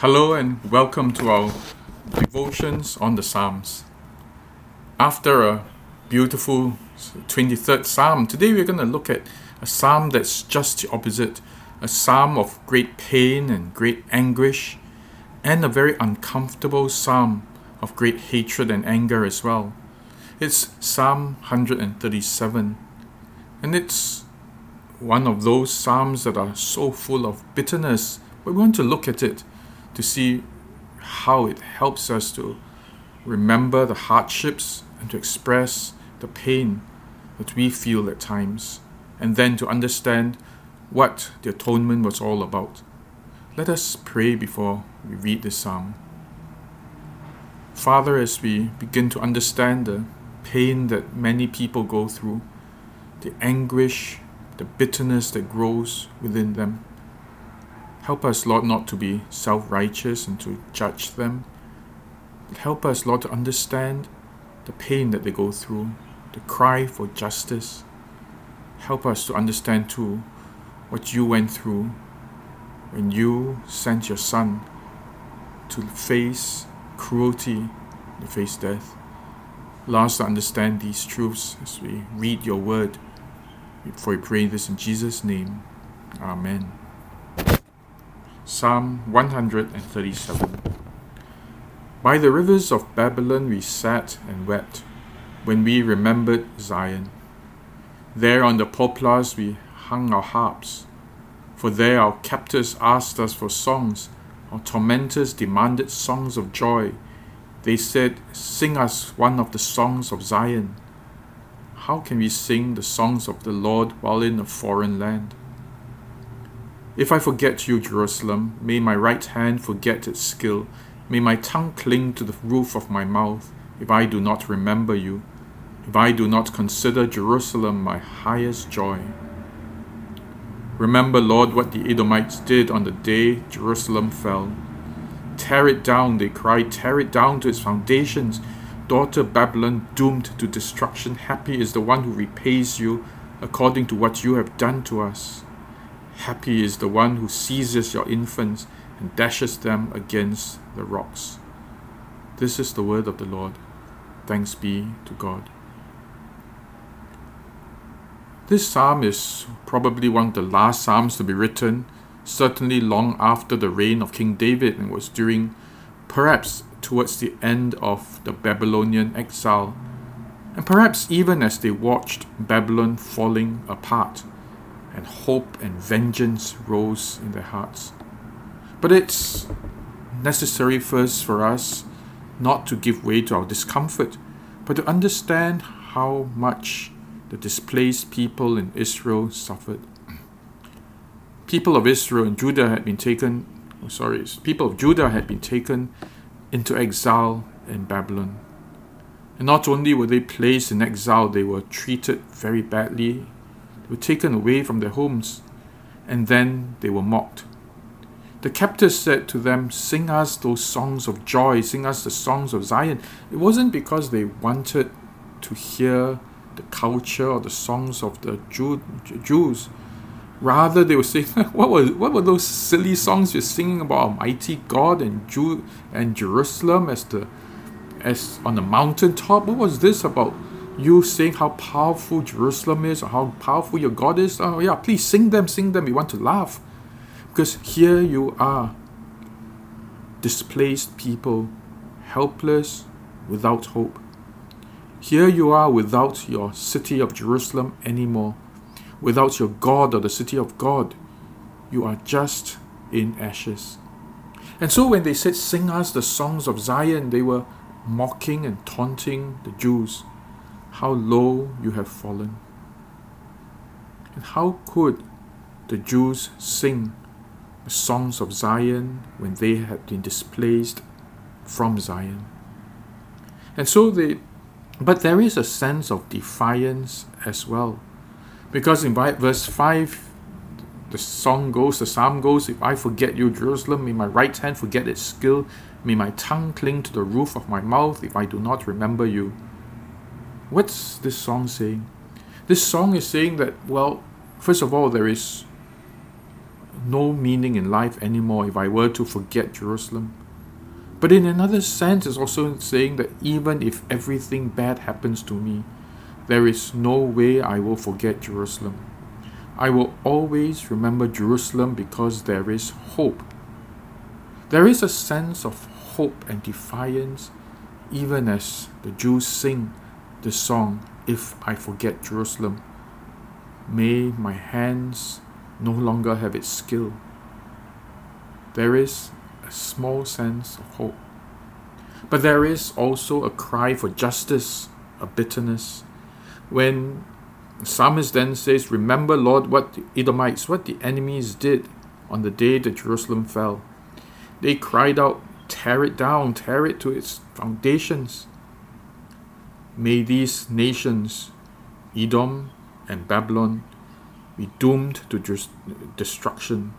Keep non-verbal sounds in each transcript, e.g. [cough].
Hello and welcome to our devotions on the Psalms. After a beautiful 23rd Psalm, today we're going to look at a Psalm that's just the opposite a Psalm of great pain and great anguish, and a very uncomfortable Psalm of great hatred and anger as well. It's Psalm 137, and it's one of those Psalms that are so full of bitterness, but we want to look at it to see how it helps us to remember the hardships and to express the pain that we feel at times, and then to understand what the atonement was all about. Let us pray before we read this psalm. Father, as we begin to understand the pain that many people go through, the anguish, the bitterness that grows within them, Help us, Lord, not to be self righteous and to judge them. But help us, Lord, to understand the pain that they go through, the cry for justice. Help us to understand too what you went through when you sent your Son to face cruelty, to face death. Allow us to understand these truths as we read your word. Before we pray this in Jesus' name. Amen. Psalm 137 By the rivers of Babylon we sat and wept when we remembered Zion. There on the poplars we hung our harps, for there our captors asked us for songs, our tormentors demanded songs of joy. They said, Sing us one of the songs of Zion. How can we sing the songs of the Lord while in a foreign land? If I forget you, Jerusalem, may my right hand forget its skill. May my tongue cling to the roof of my mouth, if I do not remember you, if I do not consider Jerusalem my highest joy. Remember, Lord, what the Edomites did on the day Jerusalem fell. Tear it down, they cried, tear it down to its foundations. Daughter Babylon, doomed to destruction, happy is the one who repays you according to what you have done to us. Happy is the one who seizes your infants and dashes them against the rocks. This is the word of the Lord. Thanks be to God. This psalm is probably one of the last psalms to be written, certainly long after the reign of King David, and was during, perhaps, towards the end of the Babylonian exile, and perhaps even as they watched Babylon falling apart and hope and vengeance rose in their hearts. But it's necessary first for us not to give way to our discomfort, but to understand how much the displaced people in Israel suffered. People of Israel and Judah had been taken, oh sorry, people of Judah had been taken into exile in Babylon. And not only were they placed in exile, they were treated very badly were taken away from their homes, and then they were mocked. The captors said to them, Sing us those songs of joy, sing us the songs of Zion. It wasn't because they wanted to hear the culture or the songs of the Jew, Jews. Rather, they were saying, [laughs] what, were, what were those silly songs you're singing about Almighty God and, Jew, and Jerusalem as, the, as on the mountaintop? What was this about you saying how powerful Jerusalem is or how powerful your God is, oh yeah, please sing them, sing them. We want to laugh. Because here you are, displaced people, helpless, without hope. Here you are without your city of Jerusalem anymore, without your God or the city of God. You are just in ashes. And so when they said, Sing us the songs of Zion, they were mocking and taunting the Jews how low you have fallen. And how could the Jews sing the songs of Zion when they had been displaced from Zion? And so they, but there is a sense of defiance as well. Because in verse 5, the song goes, the psalm goes, If I forget you, Jerusalem, may my right hand forget its skill, may my tongue cling to the roof of my mouth if I do not remember you. What's this song saying? This song is saying that, well, first of all, there is no meaning in life anymore if I were to forget Jerusalem. But in another sense, it's also saying that even if everything bad happens to me, there is no way I will forget Jerusalem. I will always remember Jerusalem because there is hope. There is a sense of hope and defiance, even as the Jews sing the song, If I Forget Jerusalem. May my hands no longer have its skill. There is a small sense of hope. But there is also a cry for justice, a bitterness. When the psalmist then says, Remember, Lord, what the Edomites, what the enemies did on the day that Jerusalem fell. They cried out, Tear it down, tear it to its foundations. May these nations, Edom and Babylon, be doomed to destruction.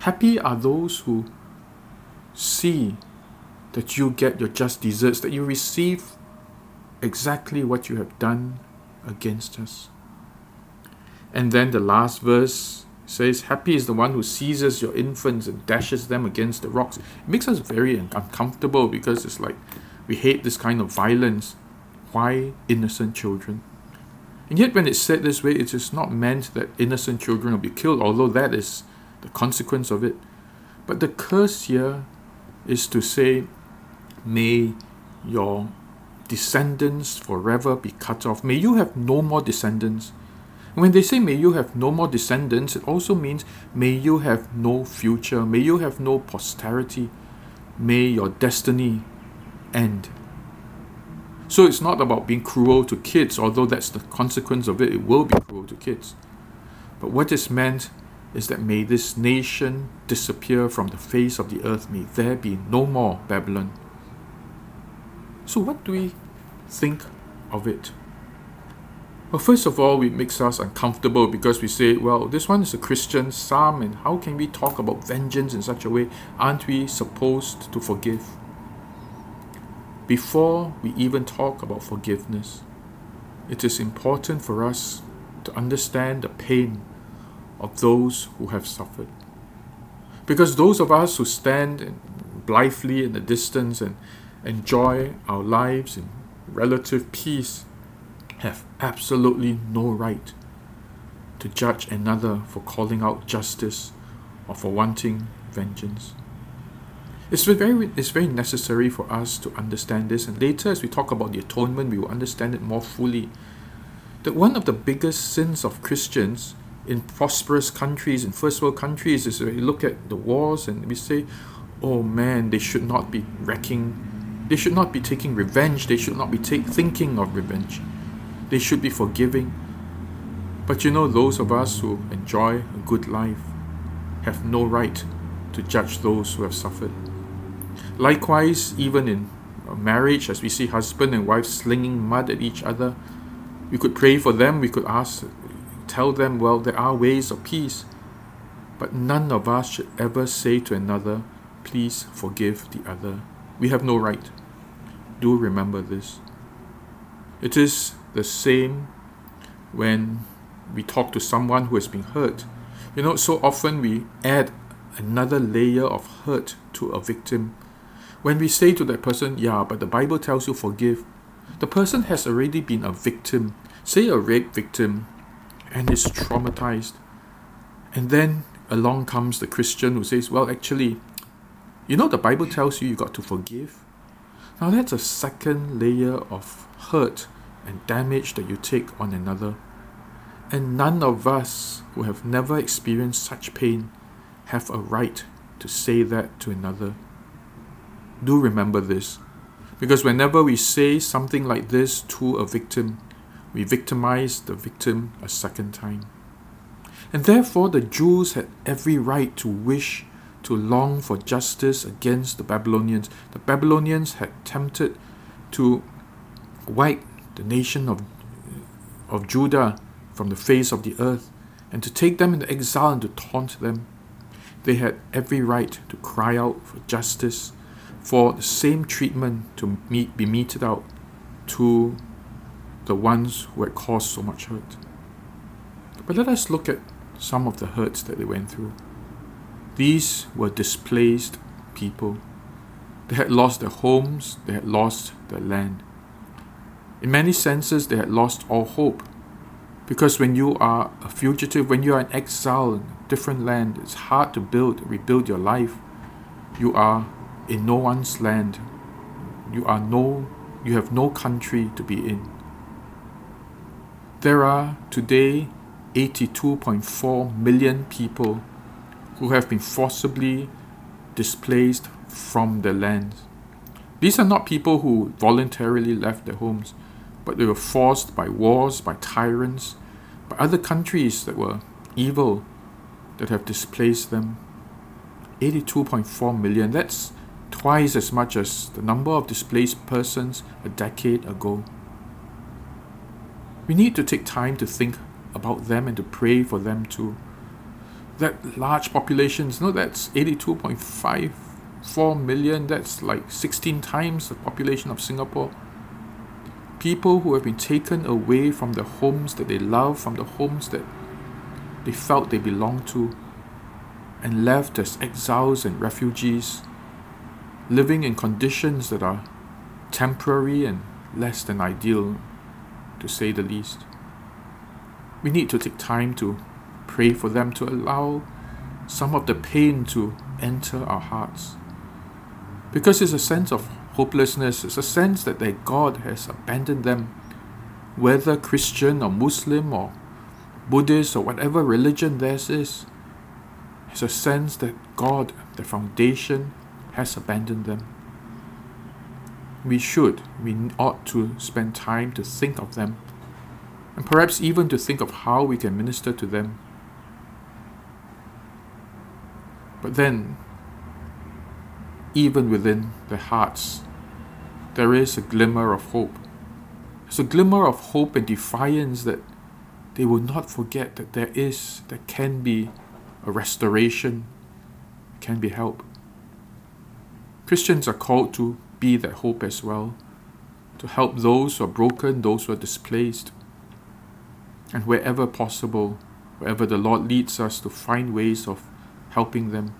Happy are those who see that you get your just deserts, that you receive exactly what you have done against us. And then the last verse says, Happy is the one who seizes your infants and dashes them against the rocks. It makes us very uncomfortable because it's like we hate this kind of violence. Why innocent children? And yet, when it's said this way, it is not meant that innocent children will be killed, although that is the consequence of it. But the curse here is to say, May your descendants forever be cut off. May you have no more descendants. And when they say may you have no more descendants, it also means may you have no future, may you have no posterity, may your destiny end. So it's not about being cruel to kids, although that's the consequence of it, it will be cruel to kids. But what is meant is that may this nation disappear from the face of the earth, may there be no more Babylon. So, what do we think of it? Well, first of all, it makes us uncomfortable because we say, well, this one is a Christian psalm, and how can we talk about vengeance in such a way? Aren't we supposed to forgive? Before we even talk about forgiveness, it is important for us to understand the pain of those who have suffered. Because those of us who stand blithely in the distance and enjoy our lives in relative peace have absolutely no right to judge another for calling out justice or for wanting vengeance. It's very, it's very necessary for us to understand this, and later, as we talk about the atonement, we will understand it more fully. That one of the biggest sins of Christians in prosperous countries, in first world countries, is we look at the wars and we say, oh man, they should not be wrecking they should not be taking revenge. They should not be take, thinking of revenge. They should be forgiving. But you know, those of us who enjoy a good life have no right to judge those who have suffered. Likewise, even in uh, marriage, as we see husband and wife slinging mud at each other, we could pray for them, we could ask, tell them, well, there are ways of peace. But none of us should ever say to another, please forgive the other. We have no right. Do remember this. It is the same when we talk to someone who has been hurt. You know, so often we add another layer of hurt to a victim. When we say to that person, yeah, but the Bible tells you forgive, the person has already been a victim, say a rape victim, and is traumatized. And then along comes the Christian who says, well, actually, you know, the Bible tells you you got to forgive. Now, that's a second layer of hurt and damage that you take on another. And none of us who have never experienced such pain have a right to say that to another. Do remember this, because whenever we say something like this to a victim, we victimize the victim a second time. And therefore, the Jews had every right to wish to long for justice against the Babylonians. The Babylonians had tempted to wipe the nation of, of Judah from the face of the earth and to take them into exile and to taunt them. They had every right to cry out for justice, for the same treatment to meet, be meted out to the ones who had caused so much hurt. But let us look at some of the hurts that they went through. These were displaced people. They had lost their homes, they had lost their land. In many senses, they had lost all hope. Because when you are a fugitive, when you are an exile in a different land, it's hard to build, rebuild your life. You are in no one's land. You are no you have no country to be in. There are today 82.4 million people who have been forcibly displaced from their lands. These are not people who voluntarily left their homes, but they were forced by wars, by tyrants, by other countries that were evil that have displaced them. 82.4 million, that's twice as much as the number of displaced persons a decade ago. We need to take time to think about them and to pray for them too. That large populations, no, that's 82.54 million, that's like 16 times the population of Singapore. People who have been taken away from the homes that they love, from the homes that they felt they belonged to, and left as exiles and refugees living in conditions that are temporary and less than ideal, to say the least. We need to take time to pray for them to allow some of the pain to enter our hearts. Because it's a sense of hopelessness, it's a sense that their God has abandoned them, whether Christian or Muslim or Buddhist or whatever religion theirs is. It's a sense that God, the foundation, has abandoned them. We should, we ought to spend time to think of them, and perhaps even to think of how we can minister to them. But then, even within their hearts, there is a glimmer of hope. It's a glimmer of hope and defiance that they will not forget that there is, there can be a restoration, can be help. Christians are called to be that hope as well, to help those who are broken, those who are displaced, and wherever possible, wherever the Lord leads us, to find ways of helping them.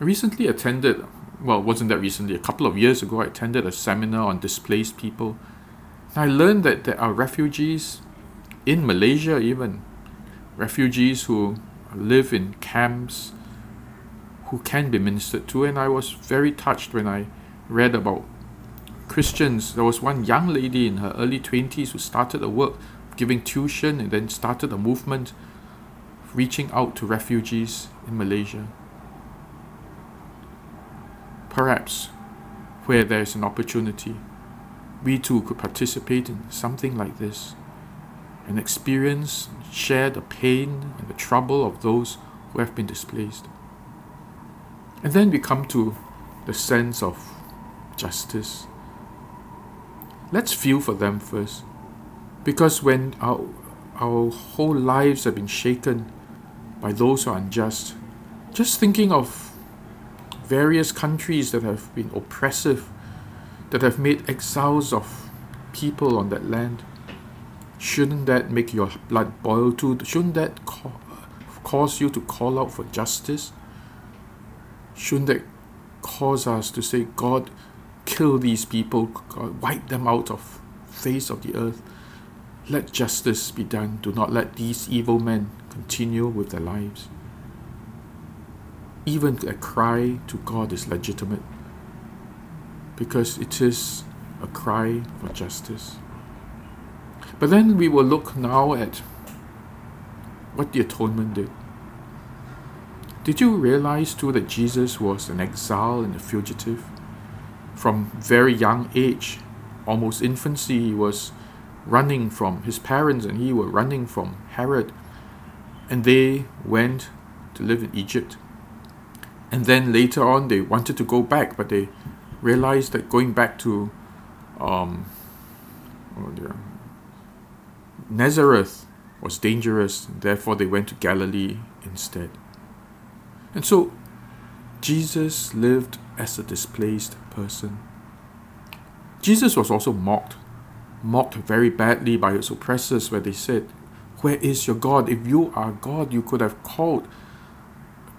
I recently attended, well, wasn't that recently, a couple of years ago, I attended a seminar on displaced people. And I learned that there are refugees in Malaysia, even refugees who live in camps who can be ministered to. And I was very touched when I read about Christians. There was one young lady in her early 20s who started a work giving tuition and then started a movement reaching out to refugees in Malaysia. Perhaps where there's an opportunity, we too could participate in something like this and experience, share the pain and the trouble of those who have been displaced. And then we come to the sense of justice. Let's feel for them first. Because when our, our whole lives have been shaken by those who are unjust, just thinking of various countries that have been oppressive, that have made exiles of people on that land, shouldn't that make your blood boil too? Shouldn't that cause you to call out for justice? Shouldn't that cause us to say, God, kill these people, God, wipe them out of face of the earth? Let justice be done. Do not let these evil men continue with their lives. Even a cry to God is legitimate because it is a cry for justice. But then we will look now at what the atonement did. Did you realize too that Jesus was an exile and a fugitive? From very young age, almost infancy, he was running from his parents and he were running from Herod. And they went to live in Egypt. And then later on, they wanted to go back, but they realized that going back to um, oh dear, Nazareth was dangerous. Therefore, they went to Galilee instead. And so Jesus lived as a displaced person. Jesus was also mocked, mocked very badly by his oppressors, where they said, Where is your God? If you are God, you could have called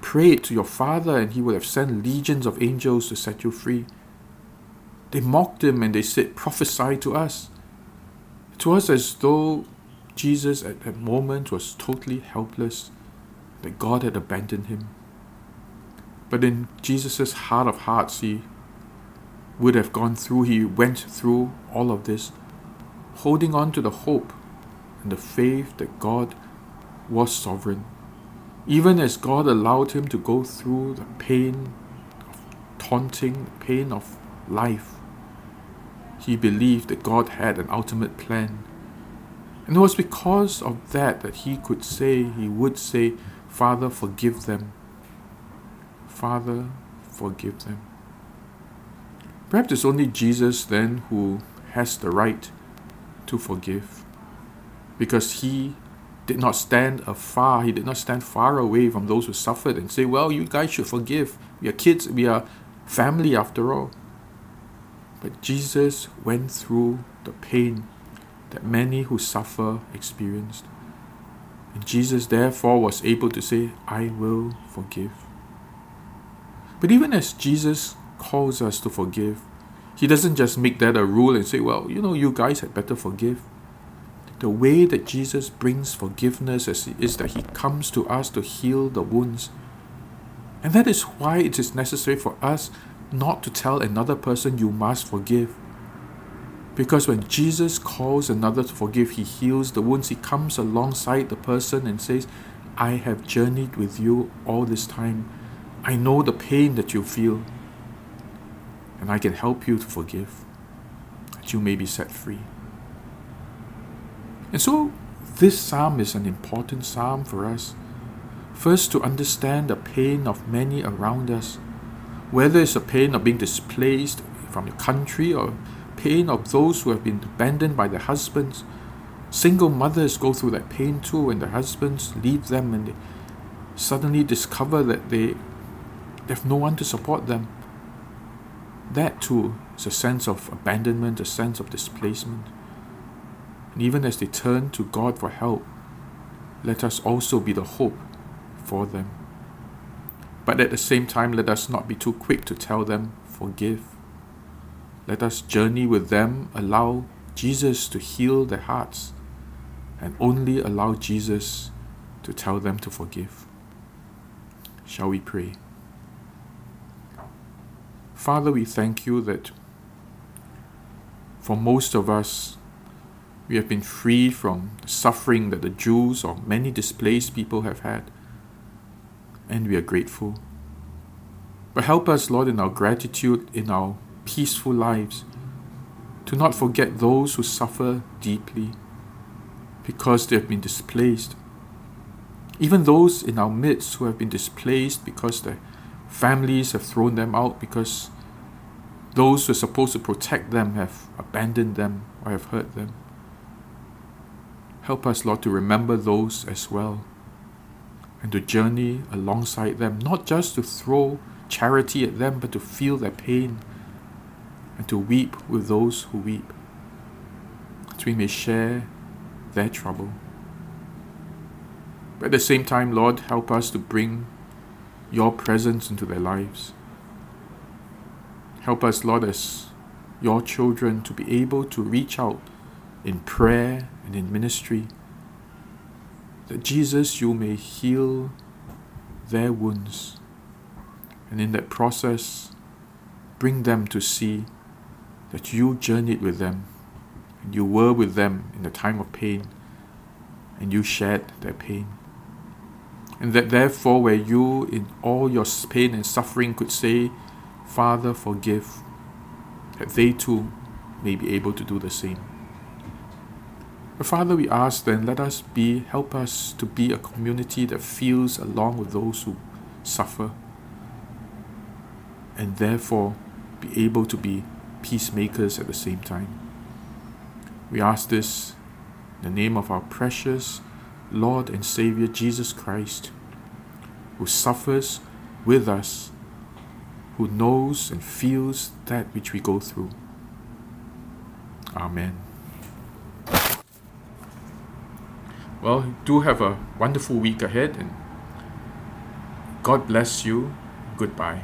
prayed to your Father, and He would have sent legions of angels to set you free. They mocked him and they said, Prophesy to us. It was as though Jesus at that moment was totally helpless, that God had abandoned him. But in Jesus' heart of hearts, he would have gone through, he went through all of this, holding on to the hope and the faith that God was sovereign. Even as God allowed him to go through the pain of taunting, the pain of life, he believed that God had an ultimate plan. And it was because of that that he could say, he would say, Father, forgive them. Father, forgive them. Perhaps it's only Jesus then who has the right to forgive. Because he did not stand afar, he did not stand far away from those who suffered and say, Well, you guys should forgive. We are kids, we are family after all. But Jesus went through the pain that many who suffer experienced. And Jesus therefore was able to say, I will forgive. But even as Jesus calls us to forgive, he doesn't just make that a rule and say, well, you know, you guys had better forgive. The way that Jesus brings forgiveness is that he comes to us to heal the wounds. And that is why it is necessary for us not to tell another person you must forgive. Because when Jesus calls another to forgive, he heals the wounds. He comes alongside the person and says, I have journeyed with you all this time. I know the pain that you feel. And I can help you to forgive, that you may be set free. And so, this psalm is an important psalm for us. First, to understand the pain of many around us whether it's a pain of being displaced from your country or pain of those who have been abandoned by their husbands. Single mothers go through that pain too when their husbands leave them and they suddenly discover that they, they have no one to support them. That too is a sense of abandonment, a sense of displacement. And even as they turn to God for help, let us also be the hope for them. But at the same time, let us not be too quick to tell them, forgive. Let us journey with them, allow Jesus to heal their hearts, and only allow Jesus to tell them to forgive. Shall we pray? Father, we thank you that for most of us, we have been free from the suffering that the Jews or many displaced people have had and we are grateful. But help us, Lord, in our gratitude, in our peaceful lives, to not forget those who suffer deeply because they have been displaced. Even those in our midst who have been displaced because their families have thrown them out, because those who are supposed to protect them have abandoned them or have hurt them. Help us, Lord, to remember those as well and to journey alongside them, not just to throw charity at them, but to feel their pain and to weep with those who weep, that we may share their trouble. But at the same time, Lord, help us to bring your presence into their lives. Help us, Lord, as your children to be able to reach out in prayer and in ministry that Jesus, you may heal their wounds, and in that process, bring them to see that you journeyed with them, and you were with them in the time of pain, and you shared their pain. And that therefore, where you, in all your pain and suffering, could say, Father, forgive, that they too may be able to do the same. But Father, we ask then, let us be, help us to be a community that feels along with those who suffer and therefore be able to be peacemakers at the same time. We ask this in the name of our precious Lord and Savior Jesus Christ, who suffers with us, who knows and feels that which we go through. Amen. Well, do have a wonderful week ahead and God bless you. Goodbye.